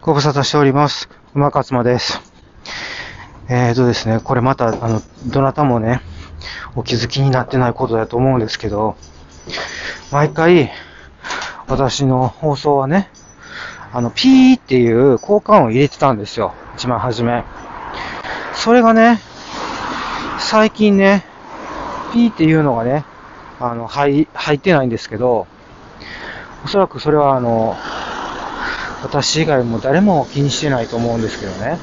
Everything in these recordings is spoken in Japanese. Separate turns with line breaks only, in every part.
ご無沙汰しております。馬勝間です。えーとですね、これまた、あの、どなたもね、お気づきになってないことだと思うんですけど、毎回、私の放送はね、あの、ピーっていう交換を入れてたんですよ。一番初め。それがね、最近ね、ピーっていうのがね、あの、入、入ってないんですけど、おそらくそれはあの、私以外も誰も気にしてないと思うんですけどね。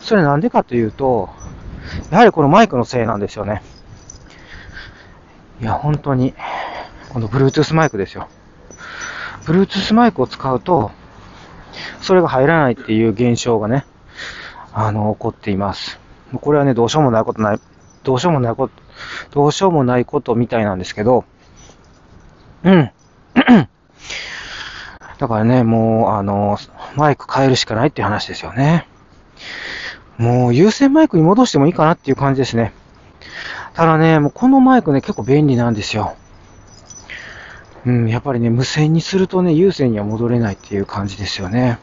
それなんでかというと、やはりこのマイクのせいなんですよね。いや、本当に、この Bluetooth マイクですよ。Bluetooth マイクを使うと、それが入らないっていう現象がね、あの、起こっています。これはね、どうしようもないことない、どうしようもないこと、どうしようもないことみたいなんですけど、うん。だからね、もう、あの、マイク変えるしかないっていう話ですよね。もう、有線マイクに戻してもいいかなっていう感じですね。ただね、もうこのマイクね、結構便利なんですよ。うん、やっぱりね、無線にするとね、有線には戻れないっていう感じですよね。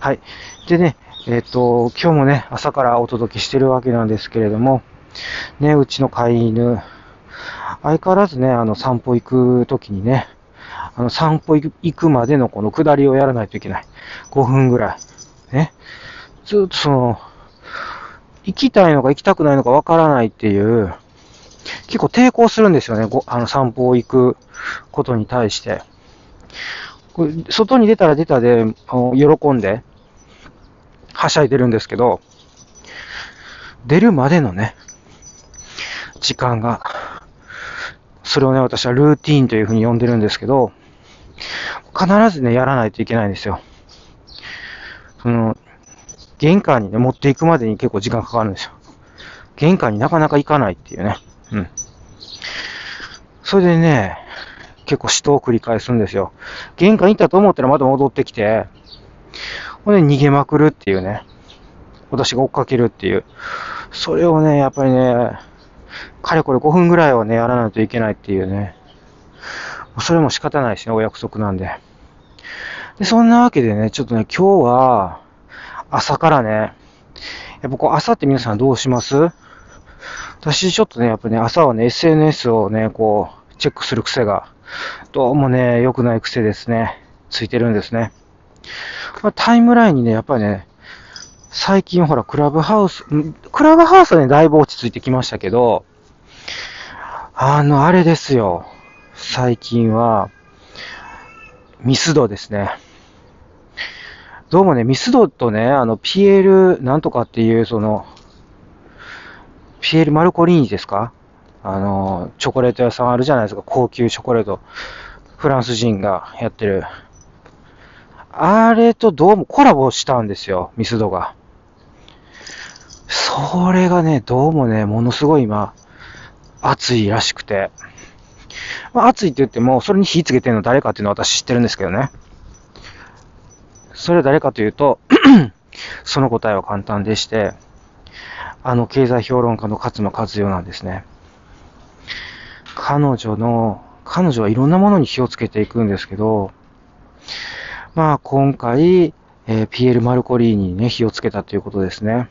はい。でね、えっ、と、今日もね、朝からお届けしてるわけなんですけれども、ね、うちの飼い犬、相変わらずね、あの、散歩行くときにね、あの、散歩行くまでのこの下りをやらないといけない。5分ぐらい。ね。ずっとその、行きたいのか行きたくないのかわからないっていう、結構抵抗するんですよね。ごあの、散歩を行くことに対して。これ外に出たら出たで、喜んで、はしゃいでるんですけど、出るまでのね、時間が、それをね、私はルーティーンというふうに呼んでるんですけど、必ずね、やらないといけないんですよ。その、玄関にね、持っていくまでに結構時間かかるんですよ。玄関になかなか行かないっていうね。うん。それでね、結構死闘を繰り返すんですよ。玄関行ったと思ったらまた戻ってきて、ほんで逃げまくるっていうね。私が追っかけるっていう。それをね、やっぱりね、かれこれ5分ぐらいはね、やらないといけないっていうね。それも仕方ないしね、お約束なんで。で、そんなわけでね、ちょっとね、今日は、朝からね、やっぱこう、朝って皆さんどうします？私ちょっとね、やっぱね、朝はね、SNS をね、こう、チェックする癖が、どうもね、良くない癖ですね。ついてるんですね。まあ、タイムラインにね、やっぱりね、最近ほら、クラブハウス、クラブハウスはね、だいぶ落ち着いてきましたけど、あの、あれですよ。最近は、ミスドですね。どうもね、ミスドとね、あの、ピエールなんとかっていう、その、ピエール・マルコリーニですか？あの、チョコレート屋さんあるじゃないですか、高級チョコレート。フランス人がやってる。あれとどうもコラボしたんですよ、ミスドが。それがね、どうもね、ものすごい今、熱いらしくて。まあ、熱いって言っても、それに火つけてるの誰かっていうのは私知ってるんですけどね。それは誰かというと、その答えは簡単でして、あの経済評論家の勝間和代なんですね。彼女の、彼女はいろんなものに火をつけていくんですけど、まあ今回、えーピエール・マルコリーニにね、火をつけたということですね。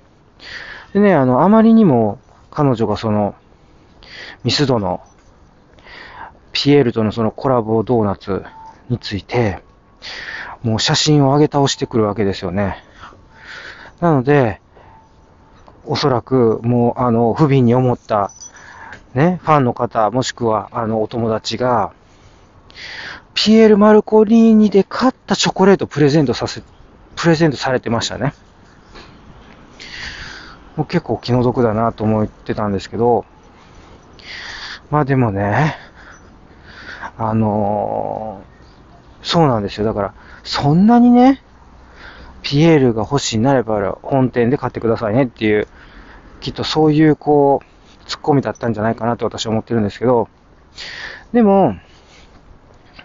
でね、あの、あまりにも彼女がその、ミスドの、ピエールとのそのコラボドーナツについて、もう写真を上げ倒してくるわけですよね。なので、おそらくもうあの不憫に思ったね、ファンの方、もしくはあのお友達が、ピエール・マルコリーニで買ったチョコレートプレゼントさせ、プレゼントされてましたね。もう結構気の毒だなと思ってたんですけど、まあでもね、あのーそうなんですよ。だから、そんなにね、ピエールが欲しいなれば本店で買ってくださいねっていう、きっとそういうこう、ツッコミだったんじゃないかなと私は思ってるんですけど、でも、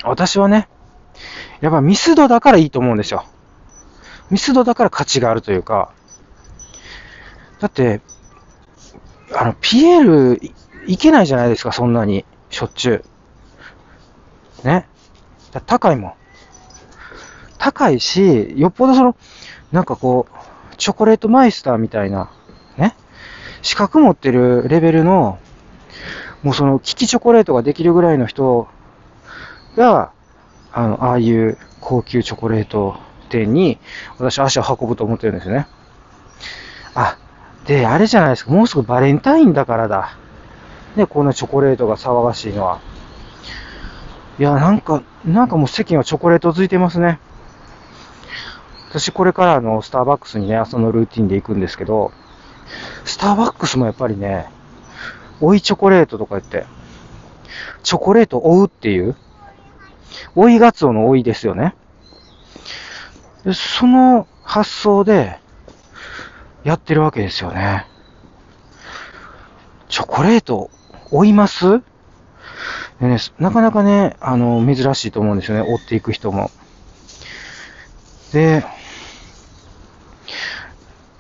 私はね、やっぱミスドだからいいと思うんですよ。ミスドだから価値があるというか、だって、あの、ピエールいけないじゃないですか、そんなに、しょっちゅう。ね。高いもん。高いし、よっぽどその、なんかこう、チョコレートマイスターみたいな、ね、資格持ってるレベルの、もうその、利きチョコレートができるぐらいの人が、あの、ああいう高級チョコレート店に、私足を運ぶと思ってるんですよね。あ、で、あれじゃないですか、もうすぐバレンタインだからだ。ね、こんなチョコレートが騒がしいのは。いや、なんか、なんかもう世間はチョコレートづいてますね。私これからあの、スターバックスにね、朝のルーティンで行くんですけど、スターバックスもやっぱりね、追いチョコレートとか言って、チョコレート追うっていう、追いガツオの追いですよね。その発想でやってるわけですよね。チョコレート追います？でね、なかなかね、あの、珍しいと思うんですよね、追っていく人も。で、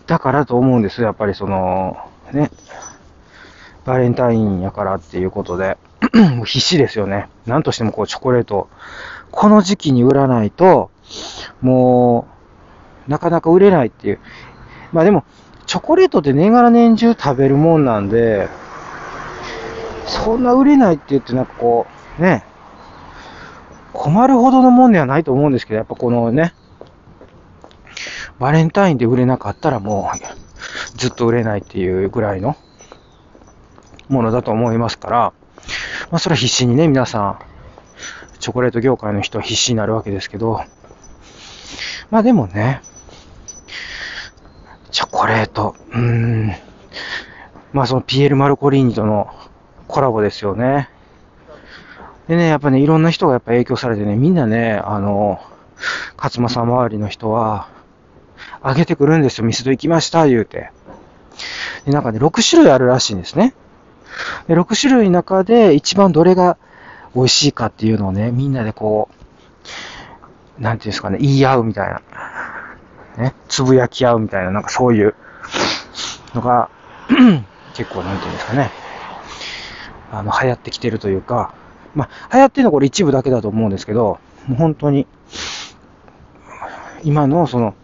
だからと思うんですやっぱりその、ね、バレンタインやからっていうことで、必死ですよね。なんとしてもこうチョコレート、この時期に売らないと、もう、なかなか売れないっていう。まあでも、チョコレートって年がら年中食べるもんなんで、そんな売れないって言ってなんかこう、ね、困るほどのもんではないと思うんですけど、やっぱこのね、バレンタインで売れなかったらもう、ずっと売れないっていうぐらいのものだと思いますから、まあそれは必死にね、皆さん、チョコレート業界の人は必死になるわけですけど、まあでもね、チョコレート、うーん、まあそのピエール・マルコリーニとのコラボですよね。でね、やっぱね、いろんな人がやっぱ影響されてね、みんなね、あの、勝間さん周りの人は、あげてくるんですよ。ミスド行きました、言うて。で、なんかね、6種類あるらしいんですね。で、6種類の中で一番どれが美味しいかっていうのをね、みんなでこう、なんていうんですかね、言い合うみたいな。ね、つぶやき合うみたいな、なんかそういうのが、結構なんていうんですかね、あの、流行ってきてるというか、まあ、流行ってるのはこれ一部だけだと思うんですけど、もう本当に、今のその、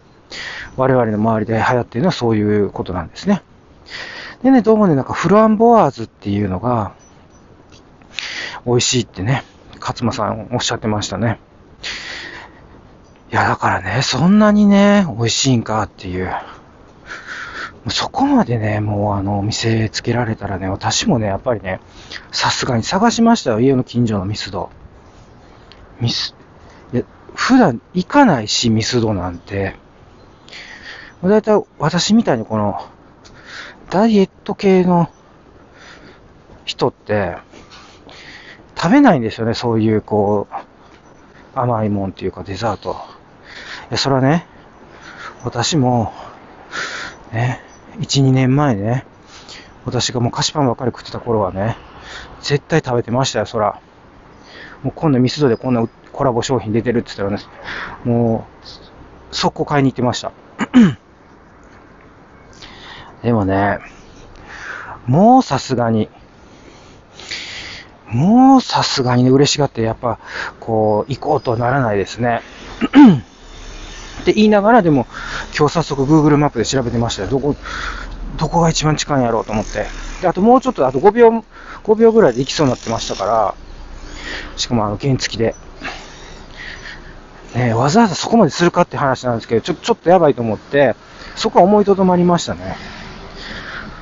我々の周りで流行ってるのはそういうことなんですね。でね、どうもね、なんかフランボワーズっていうのが、美味しいってね、勝間さんおっしゃってましたね。いや、だからね、そんなにね、美味しいんかっていう。そこまでね、もうあの、店つけられたらね、私もね、やっぱりね、さすがに探しましたよ、家の近所のミスド。ミス、いや、普段行かないし、ミスドなんて。だいたい私みたいにこの、ダイエット系の人って、食べないんですよね、そういうこう、甘いもんっていうかデザート。いや、それはね、私も、ね、1、2年前ね、私がもう菓子パンばっかり食ってた頃はね、絶対食べてましたよ、そら。もう今度ミスドでこんなコラボ商品出てるって言ったらね、もう、速攻買いに行ってました。でもね、もうさすがに、もうさすがにね、嬉しがって、やっぱ、こう、行こうとはならないですね。って言いながら、でも、今日早速 Google マップで調べてましたよ。どこ、どこが一番近いんやろうと思って。で、あともうちょっと、あと5秒、5秒ぐらいで行きそうになってましたから、しかもあの、原付きで。ねわざわざそこまでするかって話なんですけど、ちょ、ちょっとやばいと思って、そこは思いとどまりましたね。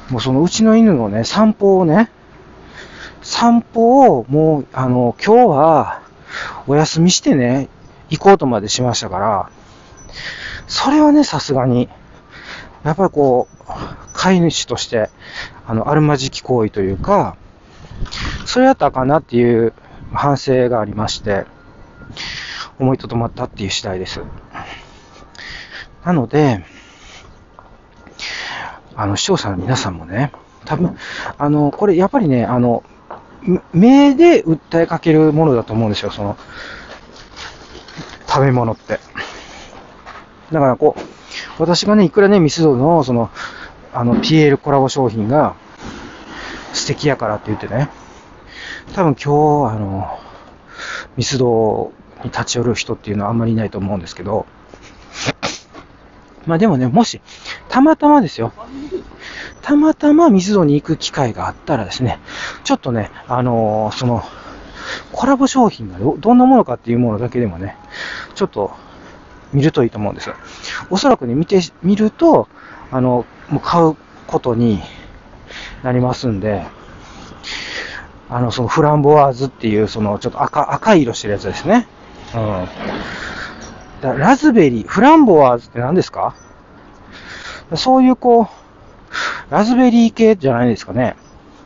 もうそのうちの犬のね、散歩をね、散歩をもう、あの、今日はお休みしてね、行こうとまでしましたから、それはね、さすがに、やっぱりこう、飼い主として、あの、あるまじき行為というか、それやったかなっていう反省がありまして、思いとどまったっていう次第です。なので、あの、視聴者の皆さんもね、多分、あの、これやっぱりね、あの、目で訴えかけるものだと思うんですよ、その、食べ物って。だからこう、私がね、いくらね、ミスドの、その、あの、ピエールコラボ商品が素敵やからって言ってね、多分今日、あの、ミスドに立ち寄る人っていうのはあんまりいないと思うんですけど、まあでもね、もし、たまたまですよ。たまたま水戸に行く機会があったらですね、ちょっとね、あのー、その、コラボ商品がどんなものかっていうものだけでもね、ちょっと見るといいと思うんですよ。おそらくね、見てみると、あの、もう買うことになりますんで、あの、そのフランボワーズっていう、そのちょっと赤、赤い色してるやつですね。うん。だラズベリー、フランボワーズって何ですか？そういうこう、ラズベリー系じゃないですかね。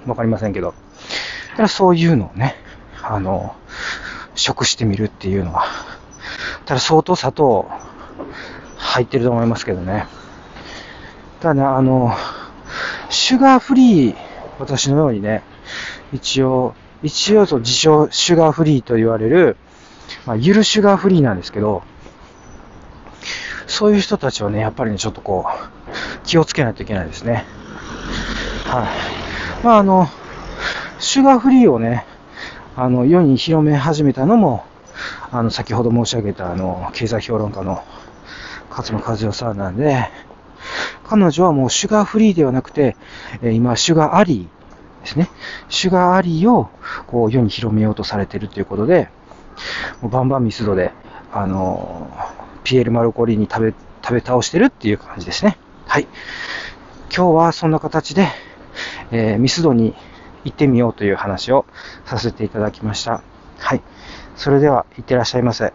わかりませんけど。だからそういうのをね、あの、食してみるっていうのは。ただ相当砂糖入ってると思いますけどね。ただね、あの、シュガーフリー、私のようにね、一応、一応と自称シュガーフリーと言われる、まあ、ゆるシュガーフリーなんですけど、そういう人たちはね、やっぱりね、ちょっとこう、気をつけないといけないですね。はい。まあ、あの、シュガーフリーをね、あの、世に広め始めたのも、あの、先ほど申し上げた、あの、経済評論家の勝間和代さんなんで、彼女はもうシュガーフリーではなくて、え今、シュガーアリーですね。シュガーアリーを、こう、世に広めようとされてるということで、もうバンバンミスドで、あの、ピエール・マルコリーに食べ、食べ倒してるっていう感じですね。はい。今日はそんな形で、えー、ミスドに行ってみようという話をさせていただきました。はい。それでは、いってらっしゃいませ。